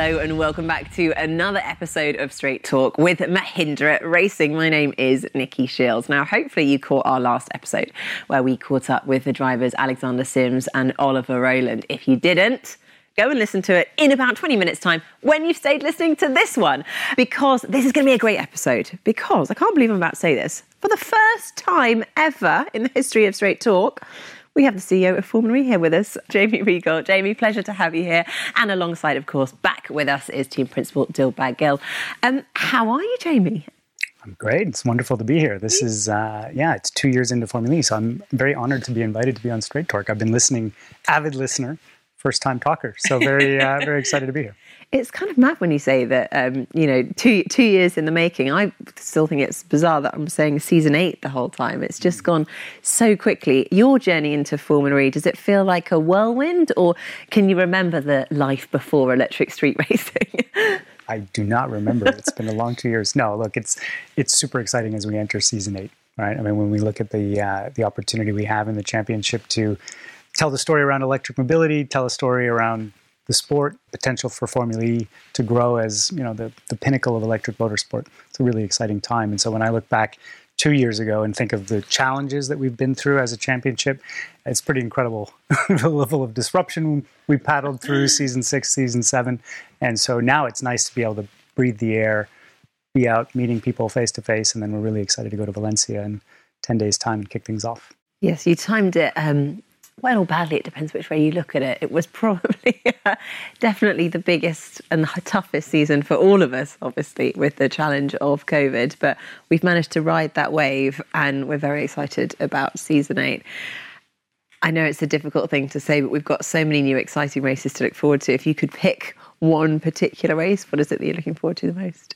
Hello and welcome back to another episode of Straight Talk with Mahindra Racing. My name is Nikki Shields. Now, hopefully, you caught our last episode where we caught up with the drivers Alexander Sims and Oliver Rowland. If you didn't, go and listen to it in about 20 minutes' time when you've stayed listening to this one, because this is going to be a great episode. Because I can't believe I'm about to say this for the first time ever in the history of Straight Talk we have the CEO of Formula E here with us, Jamie Reigle. Jamie, pleasure to have you here. And alongside, of course, back with us is team principal Dilbagh Gill. Um, how are you, Jamie? I'm great. It's wonderful to be here. This is, uh, yeah, it's two years into Formula E, so I'm very honored to be invited to be on Straight Talk. I've been listening, avid listener, first time talker. So very, uh, very excited to be here. It's kind of mad when you say that, um, you know, two two years in the making. I still think it's bizarre that I'm saying season eight the whole time. It's just gone so quickly. Your journey into Formula E, does it feel like a whirlwind or can you remember the life before electric street racing? I do not remember. It's been a long two years. No, look, it's it's super exciting as we enter season eight, right? I mean, when we look at the uh, the opportunity we have in the championship to tell the story around electric mobility, tell a story around the sport, potential for Formula E to grow as you know the, the pinnacle of electric motorsport. It's a really exciting time. And so when I look back two years ago and think of the challenges that we've been through as a championship, it's pretty incredible the level of disruption we paddled through season six, season seven. And so now it's nice to be able to breathe the air, be out meeting people face to face, and then we're really excited to go to Valencia in 10 days' time and kick things off. Yes, you timed it um, well or badly, it depends which way you look at it. It was probably uh, definitely the biggest and the toughest season for all of us, obviously, with the challenge of COVID. But we've managed to ride that wave, and we're very excited about season eight. I know it's a difficult thing to say, but we've got so many new exciting races to look forward to. If you could pick one particular race, what is it that you're looking forward to the most?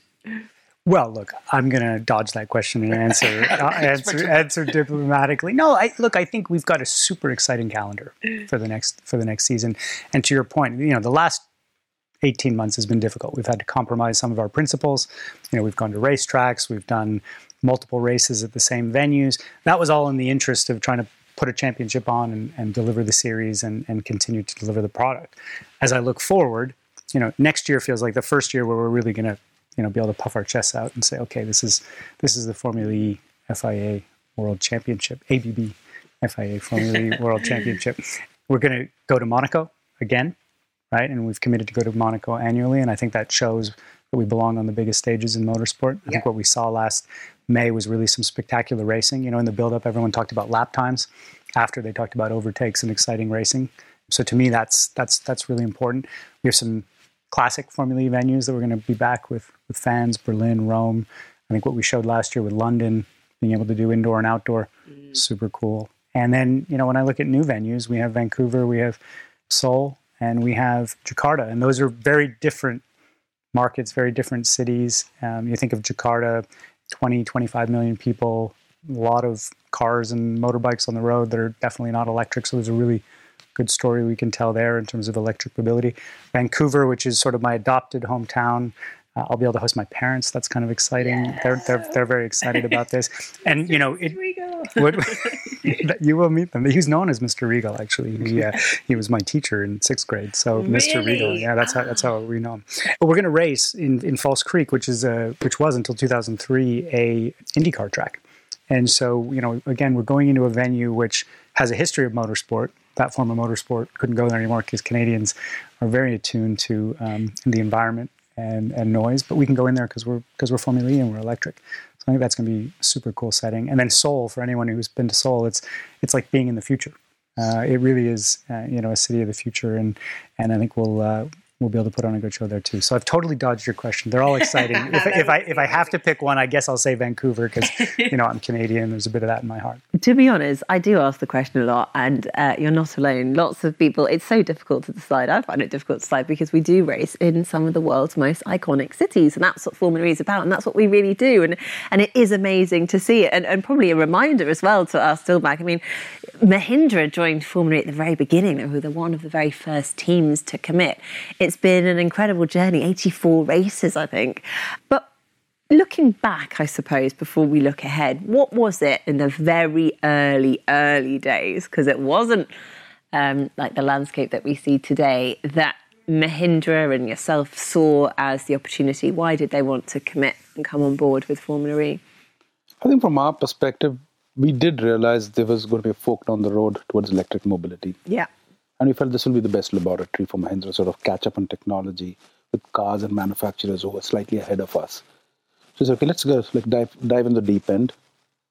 Well, look, I'm going to dodge that question and answer uh, answer, answer diplomatically. No, I, look, I think we've got a super exciting calendar for the next for the next season. And to your point, you know, the last 18 months has been difficult. We've had to compromise some of our principles. You know, we've gone to racetracks, we've done multiple races at the same venues. That was all in the interest of trying to put a championship on and, and deliver the series and, and continue to deliver the product. As I look forward, you know, next year feels like the first year where we're really going to you know be able to puff our chests out and say, okay, this is this is the Formula E FIA World Championship, ABB FIA Formula E World Championship. We're going to go to Monaco again, right? And we've committed to go to Monaco annually, and I think that shows that we belong on the biggest stages in motorsport. I yeah. think what we saw last May was really some spectacular racing. You know, in the build-up, everyone talked about lap times. After they talked about overtakes and exciting racing. So to me, that's that's that's really important. We have some classic Formula E venues that we're going to be back with with fans, Berlin, Rome. I think what we showed last year with London, being able to do indoor and outdoor, mm. super cool. And then, you know, when I look at new venues, we have Vancouver, we have Seoul, and we have Jakarta. And those are very different markets, very different cities. Um, you think of Jakarta, 20, 25 million people, a lot of cars and motorbikes on the road that are definitely not electric. So there's a really good story we can tell there in terms of electric mobility. Vancouver, which is sort of my adopted hometown, uh, I'll be able to host my parents. That's kind of exciting. Yes. They're, they're they're very excited about this. And you know, it, you will meet them. He's known as Mr. Reigle. Actually, he uh, he was my teacher in sixth grade. So really? Mr. Reigle, yeah, that's how that's how we know him. But we're going to race in in False Creek, which is a which was until 2003 a IndyCar track. And so, you know, again, we're going into a venue which has a history of motorsport. That form of motorsport couldn't go there anymore because Canadians are very attuned to um, the environment and, and noise, but we can go in there because we're because we're Formula E and we're electric. So I think that's going to be a super cool setting. And then Seoul, for anyone who's been to Seoul, it's it's like being in the future. Uh, it really is, uh, you know, a city of the future, and and I think we'll uh, we'll be able to put on a good show there too. So I've totally dodged your question. They're all exciting. if, if, I if I have to pick one, I guess I'll say Vancouver because you know I'm Canadian. There's a bit of that in my heart. To be honest, I do ask the question a lot, and uh, you're not alone. Lots of people. It's so difficult to decide. I find it difficult to decide because we do race in some of the world's most iconic cities, and that's what Formula E is about, and that's what we really do. And and it is amazing to see it, and, and probably a reminder as well to us still back. I mean, Mahindra joined Formula E at the very beginning. They were the one of the very first teams to commit. It's been an incredible journey, 84 races, I think. But looking back, I suppose, before we look ahead, what was it in the very early, early days? Because it wasn't um, like the landscape that we see today that Mahindra and yourself saw as the opportunity? Why did they want to commit and come on board with Formula E? I think from our perspective, we did realize there was going to be a fork down the road towards electric mobility. Yeah. And we felt this will be the best laboratory for Mahindra sort of catch up on technology with cars and manufacturers who are slightly ahead of us. So we said, okay, let's go like dive dive in the deep end.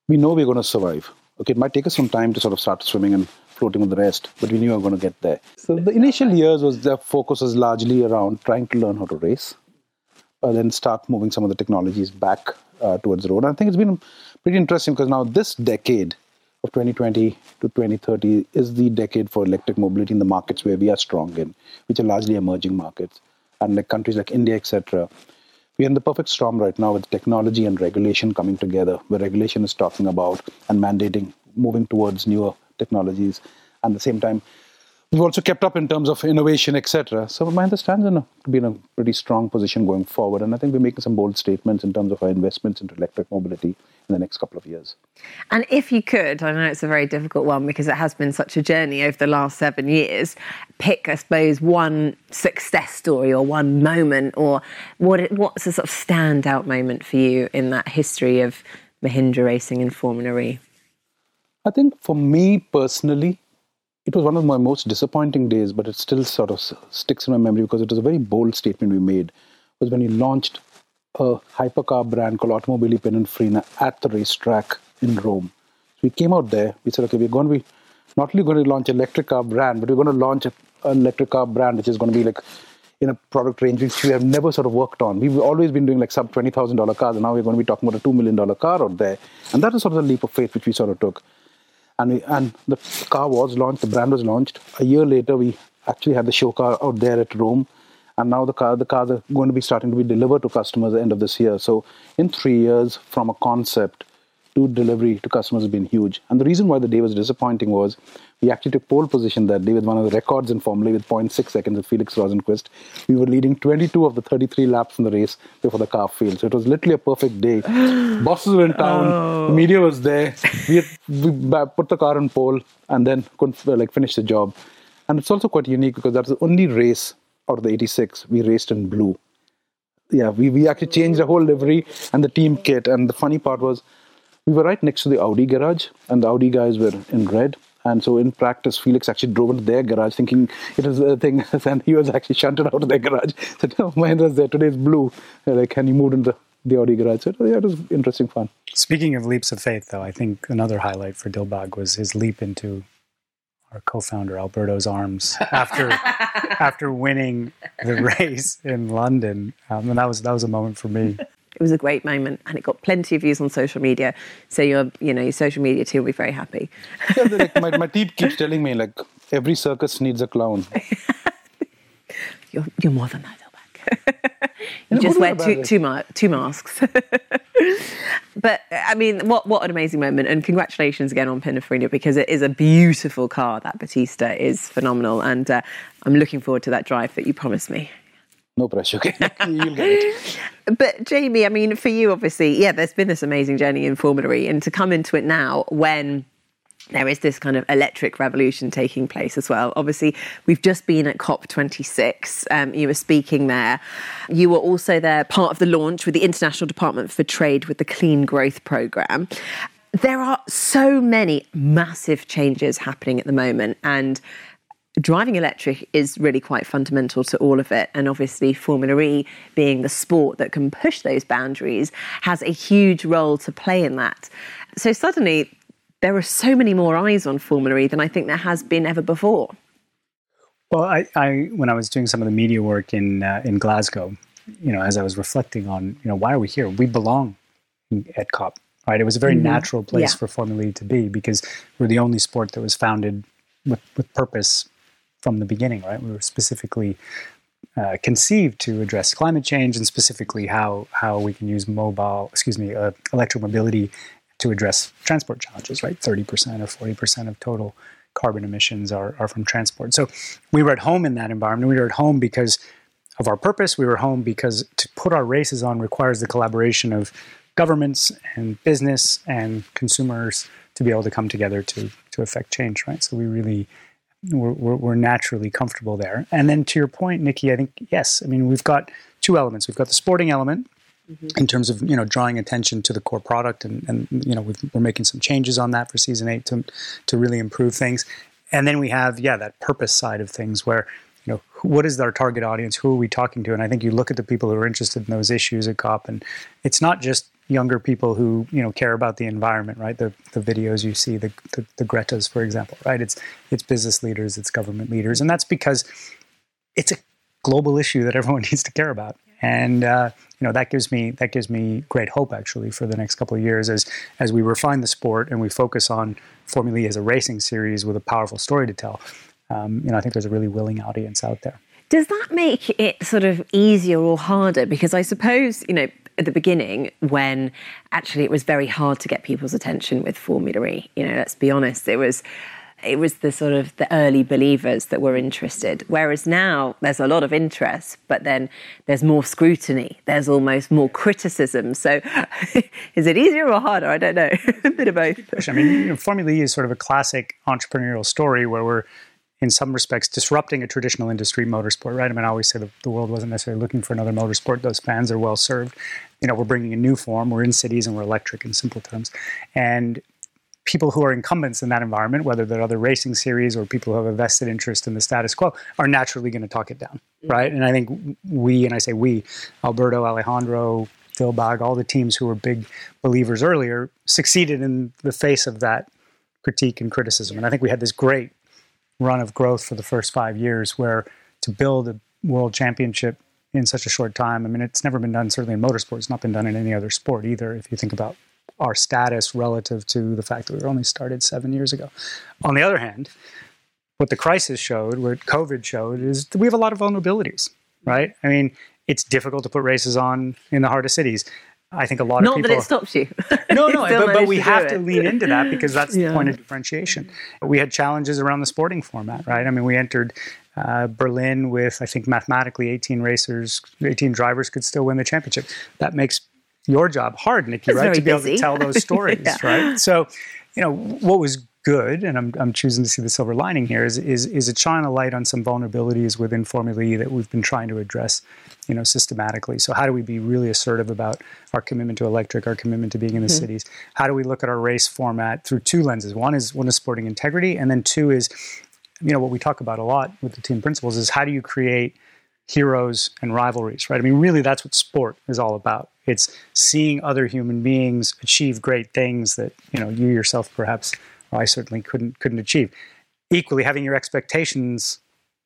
We know we're going to survive. Okay, it might take us some time to sort of start swimming and floating with the rest, but we knew we were going to get there. So the initial years was the focus was largely around trying to learn how to race, uh, then start moving some of the technologies back uh, towards the road. And I think it's been pretty interesting because now this decade of 2020 to 2030 is the decade for electric mobility in the markets where we are strong in, which are largely emerging markets, and like countries like India, etc. We're in the perfect storm right now with technology and regulation coming together, where regulation is talking about and mandating moving towards newer technologies. And at the same time, we've also kept up in terms of innovation, etc. So Mahindra stands in a, be in a pretty strong position going forward. And I think we're making some bold statements in terms of our investments into electric mobility in the next couple of years. And if you could, I know it's a very difficult one because it has been such a journey over the last seven years, pick, I suppose, one success story or one moment or what what's a sort of standout moment for you in that history of Mahindra racing in Formula E? I think for me personally, it was one of my most disappointing days, but it still sort of sticks in my memory because it was a very bold statement we made. Was when we launched a hypercar brand called Automobili Pininfarina at the racetrack in Rome. So we came out there. We said, okay, we're going to be not only going to launch electric car brand, but we're going to launch an electric car brand which is going to be like in a product range which we have never sort of worked on. We've always been doing like sub twenty thousand dollar cars, and now we're going to be talking about a two million dollar car out there. And that is sort of the leap of faith which we sort of took. And we, and the car was launched, the brand was launched. A year later, we actually had the show car out there at Rome and now the car the cars are going to be starting to be delivered to customers at the end of this year so in three years from a concept to delivery to customers has been huge and the reason why the day was disappointing was we actually took pole position that day with one of the records in Formula with 0.6 seconds of Felix Rosenqvist. We were leading 22 of the 33 laps in the race before the car failed. So it was literally a perfect day. Bosses were in town, oh. the media was there. We, had, we put the car on pole and then couldn't uh, like finish the job. And it's also quite unique because that's the only race out of the 86, we raced in blue. Yeah, we, we actually changed the whole livery and the team kit. And the funny part was, we were right next to the Audi garage, and the Audi guys were in red. And so in practice, Felix actually drove into their garage thinking it was a thing, and he was actually shunted out of their garage. Said, "Oh, Mahindra's there today's blue." Like, and he moved into the Audi garage. So yeah, it was interesting fun. Speaking of leaps of faith, though, I think another highlight for Dilbagh was his leap into our co-founder Alberto's arms after after winning the race in London, um, and that was that was a moment for me. It was a great moment, and it got plenty of views on social media. So your you know your social media team will be very happy. yeah, like, my my team keeps telling me like every circus needs a clown. you're you're more than that, you just wear two, two, ma- two masks. but I mean, what what an amazing moment! And congratulations again on Pininfarina because it is a beautiful car. That Battista is phenomenal, and uh, I'm looking forward to that drive that you promised me. No pressure. You'll get it. But Jamie, I mean, for you, obviously, yeah, there's been this amazing journey in Formula E, and to come into it now when there is this kind of electric revolution taking place as well. Obviously, we've just been at COP26. Um, you were speaking there. You were also there, part of the launch with the International Department for Trade with the Clean Growth Programme. There are so many massive changes happening at the moment, and driving electric is really quite fundamental to all of it. And obviously, Formula E, being the sport that can push those boundaries, has a huge role to play in that. So, suddenly, there are so many more eyes on Formula E than I think there has been ever before. Well, I, I when I was doing some of the media work in uh, in Glasgow, you know, as I was reflecting on, you know, why are we here? We belong at COP, right? It was a very mm-hmm. natural place yeah. for Formula E to be because we're the only sport that was founded with, with purpose from the beginning, right? We were specifically uh, conceived to address climate change and specifically how how we can use mobile, excuse me, uh, electromobility to address transport challenges, right? 30% or 40% of total carbon emissions are, are from transport. So we were at home in that environment. We were at home because of our purpose. We were home because to put our races on requires the collaboration of governments and business and consumers to be able to come together to, to affect change, right? So we really we're, we're, we're naturally comfortable there. And then to your point, Nikki, I think yes. I mean, we've got two elements. We've got the sporting element, Mm-hmm. in terms of you know drawing attention to the core product and, and you know we are making some changes on that for season eight to to really improve things and then we have yeah that purpose side of things where you know what is our target audience who are we talking to and i think you look at the people who are interested in those issues at cop and it's not just younger people who you know care about the environment right the the videos you see the the, the gretas for example right it's it's business leaders it's government leaders and that's because it's a global issue that everyone needs to care about and uh, you know that gives me that gives me great hope actually for the next couple of years as as we refine the sport and we focus on Formula E as a racing series with a powerful story to tell. Um, you know, I think there's a really willing audience out there. Does that make it sort of easier or harder? Because I suppose you know at the beginning when actually it was very hard to get people's attention with Formula E. You know, let's be honest, it was it was the sort of the early believers that were interested. Whereas now there's a lot of interest, but then there's more scrutiny. There's almost more criticism. So is it easier or harder? I don't know. a bit of both. I mean, you know, Formula E is sort of a classic entrepreneurial story where we're in some respects disrupting a traditional industry motorsport right i mean i always say the, the world wasn't necessarily looking for another motorsport those fans are well served you know we're bringing a new form we're in cities and we're electric in simple terms and people who are incumbents in that environment, whether they're other racing series or people who have a vested interest in the status quo, are naturally going to talk it down, mm-hmm. right? And I think we, and I say we, Alberto, Alejandro, Dilbagh, all the teams who were big believers earlier, succeeded in the face of that critique and criticism. And I think we had this great run of growth for the first five years where to build a world championship in such a short time, I mean, it's never been done, certainly in motorsport, it's not been done in any other sport either, if you think about our status relative to the fact that we were only started seven years ago. On the other hand, what the crisis showed, what COVID showed, is we have a lot of vulnerabilities, right? I mean, it's difficult to put races on in the hardest cities. I think a lot Not of people. Not that it stops you. no, no, but, but we have to lean into that because that's yeah. the point of differentiation. We had challenges around the sporting format, right? I mean, we entered uh, Berlin with, I think, mathematically 18 racers, 18 drivers could still win the championship. That makes your job hard, Nikki, it's right? To be busy. able to tell those stories, yeah. right? So, you know, what was good, and I'm, I'm choosing to see the silver lining here, is, is, is it shine a light on some vulnerabilities within Formula E that we've been trying to address, you know, systematically. So how do we be really assertive about our commitment to electric, our commitment to being in the mm-hmm. cities? How do we look at our race format through two lenses? One is one is sporting integrity, and then two is, you know, what we talk about a lot with the team principals is how do you create heroes and rivalries, right? I mean, really, that's what sport is all about. It's seeing other human beings achieve great things that you know you yourself perhaps, I certainly couldn't couldn't achieve. Equally, having your expectations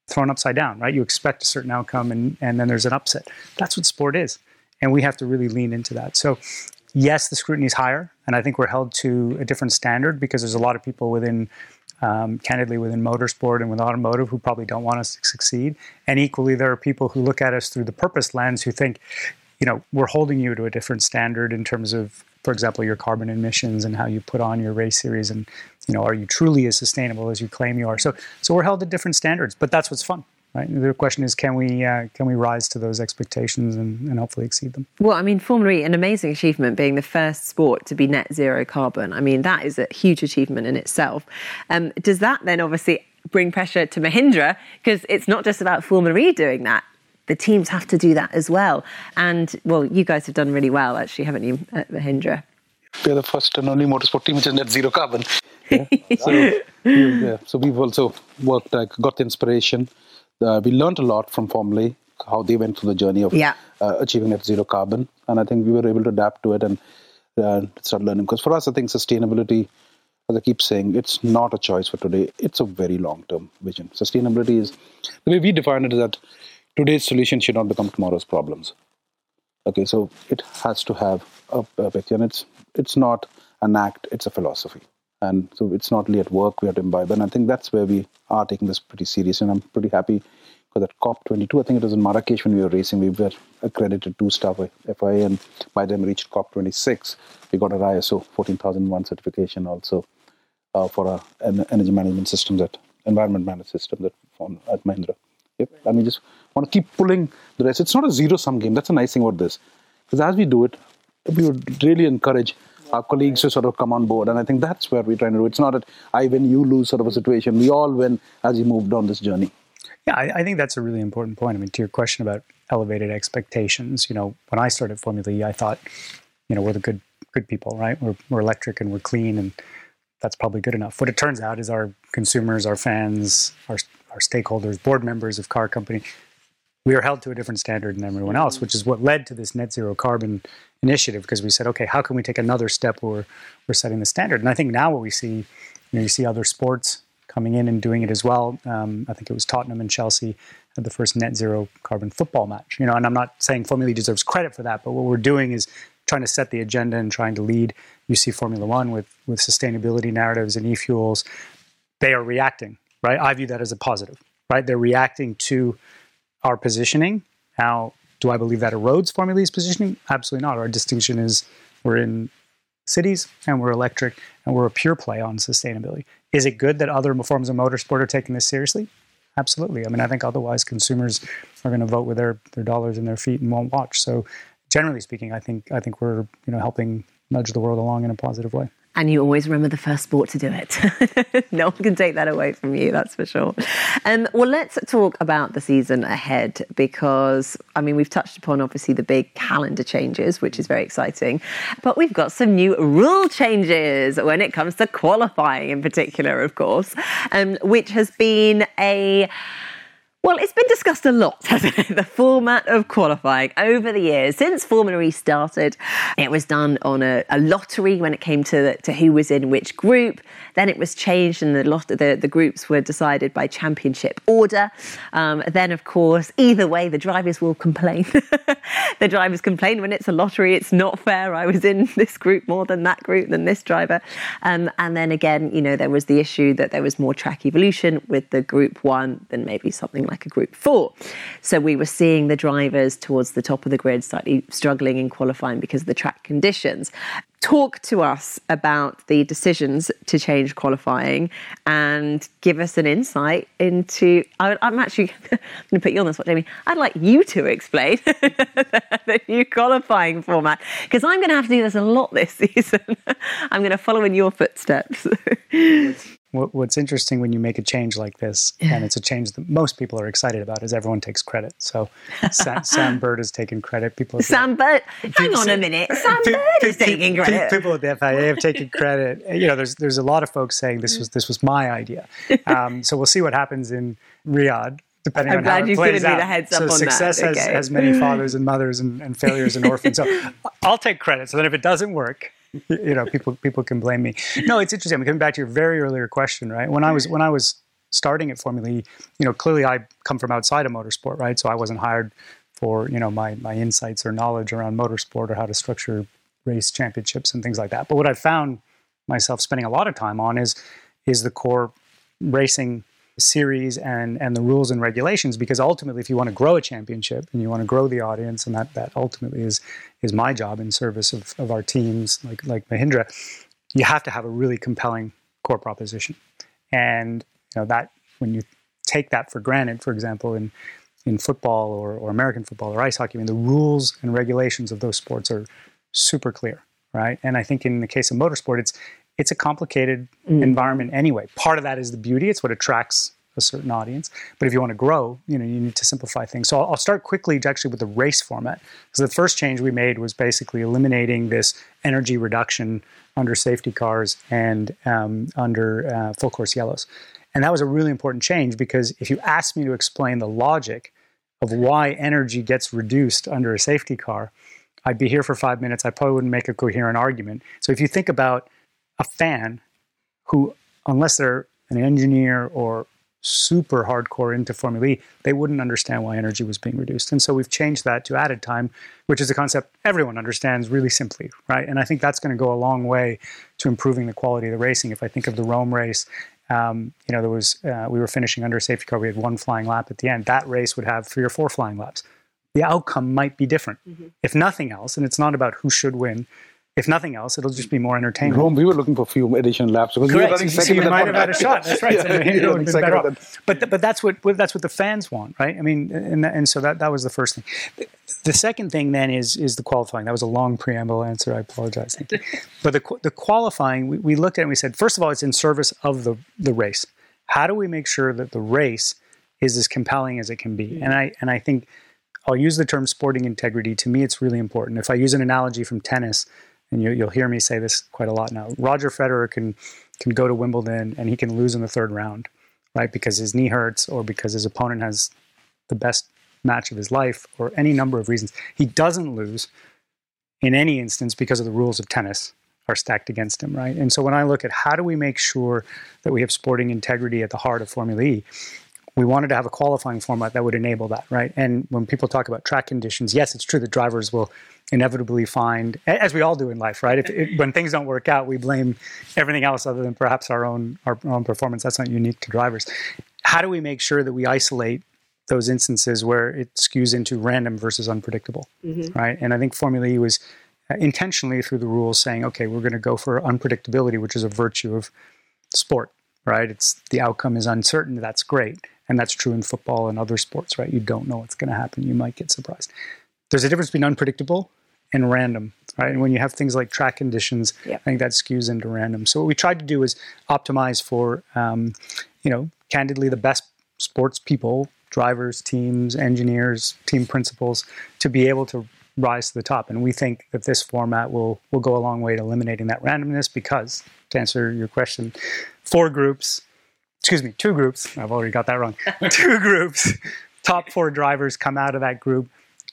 thrown upside down, right? You expect a certain outcome, and and then there's an upset. That's what sport is, and we have to really lean into that. So. Yes, the scrutiny is higher, and I think we're held to a different standard because there's a lot of people within um, candidly within motorsport and with automotive who probably don't want us to succeed. And equally, there are people who look at us through the purpose lens who think, you know, we're holding you to a different standard in terms of, for example, your carbon emissions and how you put on your race series, and you know, are you truly as sustainable as you claim you are? So, so we're held to different standards, but that's what's fun. Right? The question is, can we uh, can we rise to those expectations and, and hopefully exceed them? Well, I mean, Formula E, an amazing achievement, being the first sport to be net zero carbon. I mean, that is a huge achievement in itself. Um, does that then obviously bring pressure to Mahindra because it's not just about Formula E doing that? The teams have to do that as well. And well, you guys have done really well, actually, haven't you, at Mahindra? We're the first and only motorsport team which is net zero carbon. Yeah. so, yeah. so we've also worked, like, got the inspiration uh, we learned a lot from Formula how they went through the journey of yeah. uh, achieving net zero carbon. And I think we were able to adapt to it and uh, start learning. Because for us, I think sustainability, as I keep saying, it's not a choice for today. It's a very long term vision. Sustainability is the way we define it is that today's solution should not become tomorrow's problems. Okay, so it has to have a, a picture, and it's it's not an act; it's a philosophy. And so it's not only at work we have to imbibe. And I think that's where we are taking this pretty serious. And I'm pretty happy because at COP22, I think it was in Marrakesh when we were racing, we were accredited two star FIA. And by then we reached COP26, we got our ISO 14001 certification also uh, for our energy management systems, at environment management system that formed at Mahindra. Yep. And we just want to keep pulling the rest. It's not a zero sum game. That's a nice thing about this. Because as we do it, we would really encourage our colleagues to sort of come on board. And I think that's where we're trying to do. It's not that I win, you lose sort of a situation. We all win as we moved on this journey. Yeah, I, I, think that's a really important point. I mean, to your question about elevated expectations, you know, when I started Formula E, I thought, you know, we're the good good people, right? We're, we're electric and we're clean, and that's probably good enough. What it turns out is our consumers, our fans, our, our stakeholders, board members of car company, we are held to a different standard than everyone else, which is what led to this net zero carbon initiative because we said, okay, how can we take another step where we're setting the standard? And I think now what we see, you know, you see other sports coming in and doing it as well. Um, I think it was Tottenham and Chelsea had the first net zero carbon football match. You know, and I'm not saying Formula E deserves credit for that, but what we're doing is trying to set the agenda and trying to lead. You see Formula One with with sustainability narratives and e-fuels. They are reacting, right? I view that as a positive, right? They're reacting to our positioning. Now, do I believe that erodes Formula E's positioning? Absolutely not. Our distinction is we're in cities and we're electric and we're a pure play on sustainability. Is it good that other forms of motorsport are taking this seriously? Absolutely. I mean, I think otherwise consumers are going to vote with their, their dollars and their feet and won't watch. So, generally speaking, I think I think we're you know helping nudge the world along in a positive way. And you always remember the first sport to do it. no one can take that away from you, that's for sure. Um, well, let's talk about the season ahead because, I mean, we've touched upon obviously the big calendar changes, which is very exciting. But we've got some new rule changes when it comes to qualifying, in particular, of course, um, which has been a well, it's been discussed a lot, hasn't it? The format of qualifying over the years. Since Formula E started, it was done on a, a lottery when it came to, to who was in which group. Then it was changed and the, lot, the, the groups were decided by championship order. Um, then, of course, either way, the drivers will complain. the drivers complain when it's a lottery, it's not fair. I was in this group more than that group, than this driver. Um, and then again, you know, there was the issue that there was more track evolution with the group one than maybe something like a group four. So we were seeing the drivers towards the top of the grid slightly struggling in qualifying because of the track conditions. Talk to us about the decisions to change qualifying and give us an insight into. I, am actually going to put you on the spot, Jamie. I'd like you to explain the new qualifying format because I'm going to have to do this a lot this season. I'm going to follow in your footsteps. What's interesting when you make a change like this, and it's a change that most people are excited about, is everyone takes credit. So Sam, Sam Bird has taken credit. People Sam Bird, hang on a minute, Sam Bird is taking credit. People at the FIA have taken credit. You know, there's there's a lot of folks saying this was this was my idea. Um, so we'll see what happens in Riyadh depending I'm on glad how it you've given out. me the heads up so on success that. has, Okay. has many fathers and mothers and, and failures and orphans. So I'll take credit. So then if it doesn't work, you know, people people can blame me. No, it's interesting. I'm coming back to your very earlier question, right? When I was when I was starting at Formula E, you know, clearly I come from outside of motorsport, right? So I wasn't hired for you know my my insights or knowledge around motorsport or how to structure race championships and things like that. But what I found myself spending a lot of time on is is the core racing series and and the rules and regulations because ultimately if you want to grow a championship and you want to grow the audience and that that ultimately is is my job in service of, of our teams like like Mahindra you have to have a really compelling core proposition. And you know that when you take that for granted for example in in football or, or American football or ice hockey I mean the rules and regulations of those sports are super clear right? And I think in the case of motorsport it's it's a complicated mm. environment anyway. Part of that is the beauty; it's what attracts a certain audience. But if you want to grow, you know, you need to simplify things. So I'll, I'll start quickly, actually, with the race format. Because the first change we made was basically eliminating this energy reduction under safety cars and um, under uh, full course yellows. And that was a really important change because if you asked me to explain the logic of why energy gets reduced under a safety car, I'd be here for five minutes. I probably wouldn't make a coherent argument. So if you think about a fan who, unless they're an engineer or super hardcore into Formula E, they wouldn't understand why energy was being reduced. And so we've changed that to added time, which is a concept everyone understands really simply, right? And I think that's going to go a long way to improving the quality of the racing. If I think of the Rome race, um, you know, there was uh, we were finishing under a safety car. We had one flying lap at the end. That race would have three or four flying laps. The outcome might be different, mm-hmm. if nothing else. And it's not about who should win if nothing else, it'll just be more entertaining. Rome, we were looking for a few additional laps because Correct. we were running So second. at that might have had a shot. That's right. So Yeah, Mahindra we were would have been better off. But but that's what that's what the fans want, right? I mean, and and so that that was the first thing. The second thing then is is the qualifying. That was a long preamble answer. I apologize. You. but the the qualifying, we, we looked at it and we said, first of all, it's in service of the the race. How do we make sure that the race is as compelling as it can be? And I and I think I'll use the term sporting integrity. To me, it's really important. If I use an analogy from tennis, and you, you'll hear me say this quite a lot now, Roger Federer can can go to Wimbledon and he can lose in the third round, right? Because his knee hurts or because his opponent has the best match of his life or any number of reasons. He doesn't lose in any instance because of the rules of tennis are stacked against him, right? And so when I look at how do we make sure that we have sporting integrity at the heart of Formula E, we wanted to have a qualifying format that would enable that, right? And when people talk about track conditions, yes, it's true that drivers will inevitably find, as we all do in life, right? If, when things don't work out, we blame everything else other than perhaps our own our own performance. That's not unique to drivers. How do we make sure that we isolate those instances where it skews into random versus unpredictable, right? And I think Formula E was uh, intentionally through the rules saying, okay, we're going to go for unpredictability, which is a virtue of sport, right? It's the outcome is uncertain. That's great, and that's true in football and other sports, right? You don't know what's going to happen. You might get surprised. There's a difference between unpredictable and random, right? And when you have things like track conditions, Yeah. I think that skews into random. So what we tried to do is optimize for, um, you know, candidly the best sports people, drivers, teams, engineers, team principals, to be able to rise to the top. And we think that this format will will go a long way to eliminating that randomness because, to answer your question, four groups, excuse me, two groups. I've already got that wrong. two groups. Top four drivers come out of that group.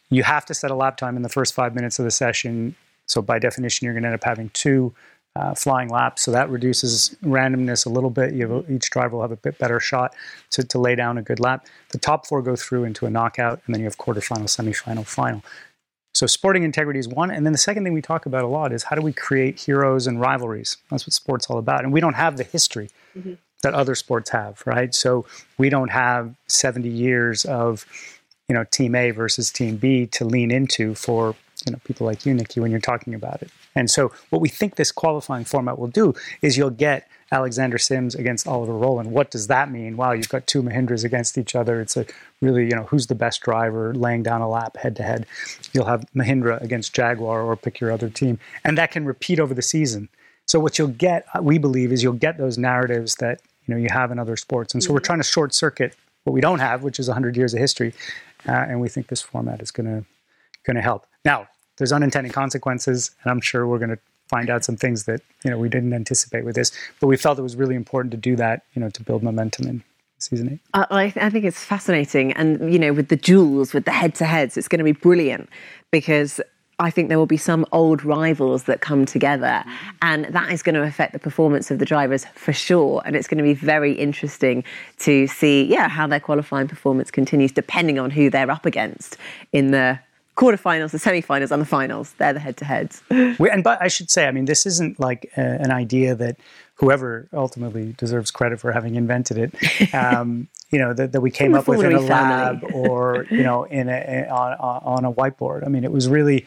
You have to set a lap time in the first five minutes of the session. So by definition, you're going to end up having two uh, flying laps. So that reduces randomness a little bit. You have, each driver will have a bit better shot to, to lay down a good lap. The top four go through into a knockout, and then you have quarterfinal, semifinal, final. So sporting integrity is one, and then the second thing we talk about a lot is how do we create heroes and rivalries? That's what sports all about, and we don't have the history that other sports have, right? So we don't have 70 years of you know team A versus team B to lean into for you know people like you, Nikki, when you're talking about it. And so what we think this qualifying format will do is you'll get Alexander Sims against Oliver Rowland. What does that mean? Wow, you've got two Mahindras against each other. It's a really, you know, who's the best driver laying down a lap head to head. You'll have Mahindra against Jaguar or pick your other team. And that can repeat over the season. So what you'll get, uh, we believe, is you'll get those narratives that, you know, you have in other sports. And so we're mm. trying to short circuit what we don't have, which is 100 years of history. Uh, and we think this format is going to going to help. Now, there's unintended consequences, and I'm sure we're going to find out some things that you know we didn't anticipate with this. But we felt it was really important to do that, you know, to build momentum in season eight. Uh, I, I th- I think it's fascinating. And, you know, with the duels, with the head to heads, it's going to be brilliant because I think there will be some old rivals that come together, and that is going to affect the performance of the drivers for sure. And it's going to be very interesting to see, yeah, how their qualifying performance continues, depending on who they're up against in the quarterfinals, the semi-finals, and the finals. They're the head-to-heads. We, and but I should say, I mean, this isn't like a, an idea that whoever ultimately deserves credit for having invented it. Um, you know that, that we came up with in a lab or you know in a, on, on a whiteboard. I mean, it was really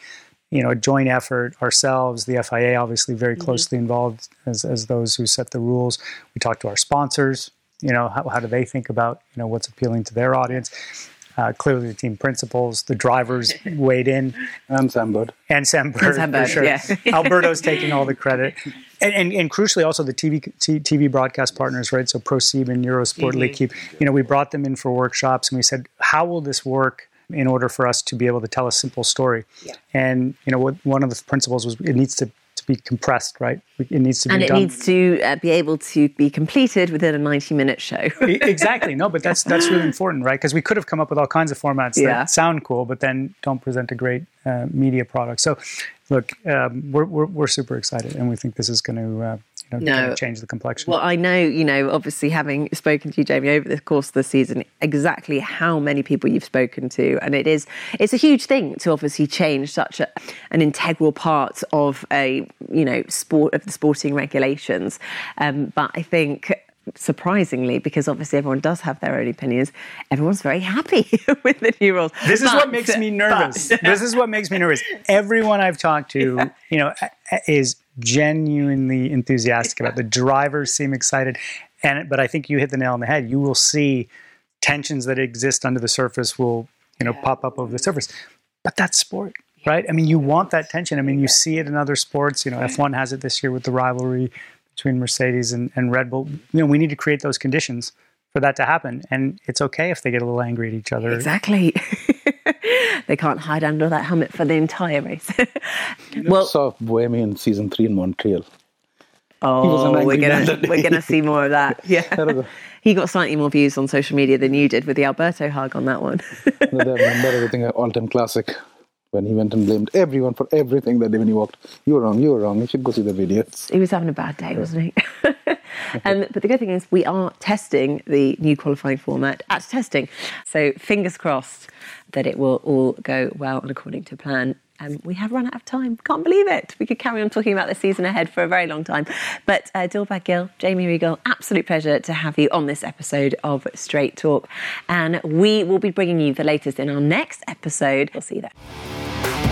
you know a joint effort. Ourselves, the FIA, obviously very Mm-hmm. closely involved as as those who set the rules. We talked to our sponsors. You know, how, how do they think about you know what's appealing to their audience? Uh, clearly, the team principals, the drivers weighed in And Sam Bird. and Sam Bird, Sam for sure. yeah. Alberto's taking all the credit, and, and and crucially also the TV T- TV broadcast partners, right? So ProSieben and Eurosport, L'Equipe. You know, we brought them in for workshops, and we said, how will this work in order for us to be able to tell a simple story? Yeah. And you know, what, one of the principles was it needs to to be compressed, right? It needs to be And it done. needs to uh, be able to be completed within a 90-minute show. Exactly no but that's that's really important right because we could have come up with all kinds of formats Yeah. that sound cool but then don't present a great uh, media product so look um, we're, we're, we're super excited and we think this is going to uh, you know, No. change the complexion Well, I know, you know, obviously having spoken to you, Jamie, over the course of the season, exactly how many people you've spoken to, and it is it's a huge thing to obviously change such a, an integral part of a you know sport of the sporting regulations. Um, but I think surprisingly, because obviously everyone does have their own opinions, everyone's very happy with the new rules. This is what makes me nervous. but- this is what makes me nervous. Everyone I've talked to, you know, is genuinely enthusiastic about. The drivers seem excited, and but I think you hit the nail on the head. You will see tensions that exist under the surface will, you know, pop up over the surface. But that's sport, right? I mean, you want that tension. I mean, you see it in other sports. You know, F1 has it this year with the rivalry between Mercedes and, and Red Bull. You know, we need to create those conditions for that to happen. And it's okay if they get a little angry at each other. Exactly. they can't hide under that helmet for the entire race. well, saw Buemi in season three in Montreal. oh, we're gonna we're gonna see more of that. Yeah, That was a- he got slightly more views on social media than you did with the Alberto hug on that one. I remember everything uh, all time classic when he went and blamed everyone for everything that day when he walked. You were wrong, you were wrong. You should go see the videos. he was having a bad day, wasn't he? um, but the good thing is, we are testing the new qualifying format at testing. So fingers crossed that it will all go well and according to plan. Um, we have run out of time. Can't believe it. We could carry on talking about the season ahead for a very long time. But uh, Dilbagh Gill, Jamie Reigle, absolute pleasure to have you on this episode of Straight Talk. And we will be bringing you the latest in our next episode. We'll see you there.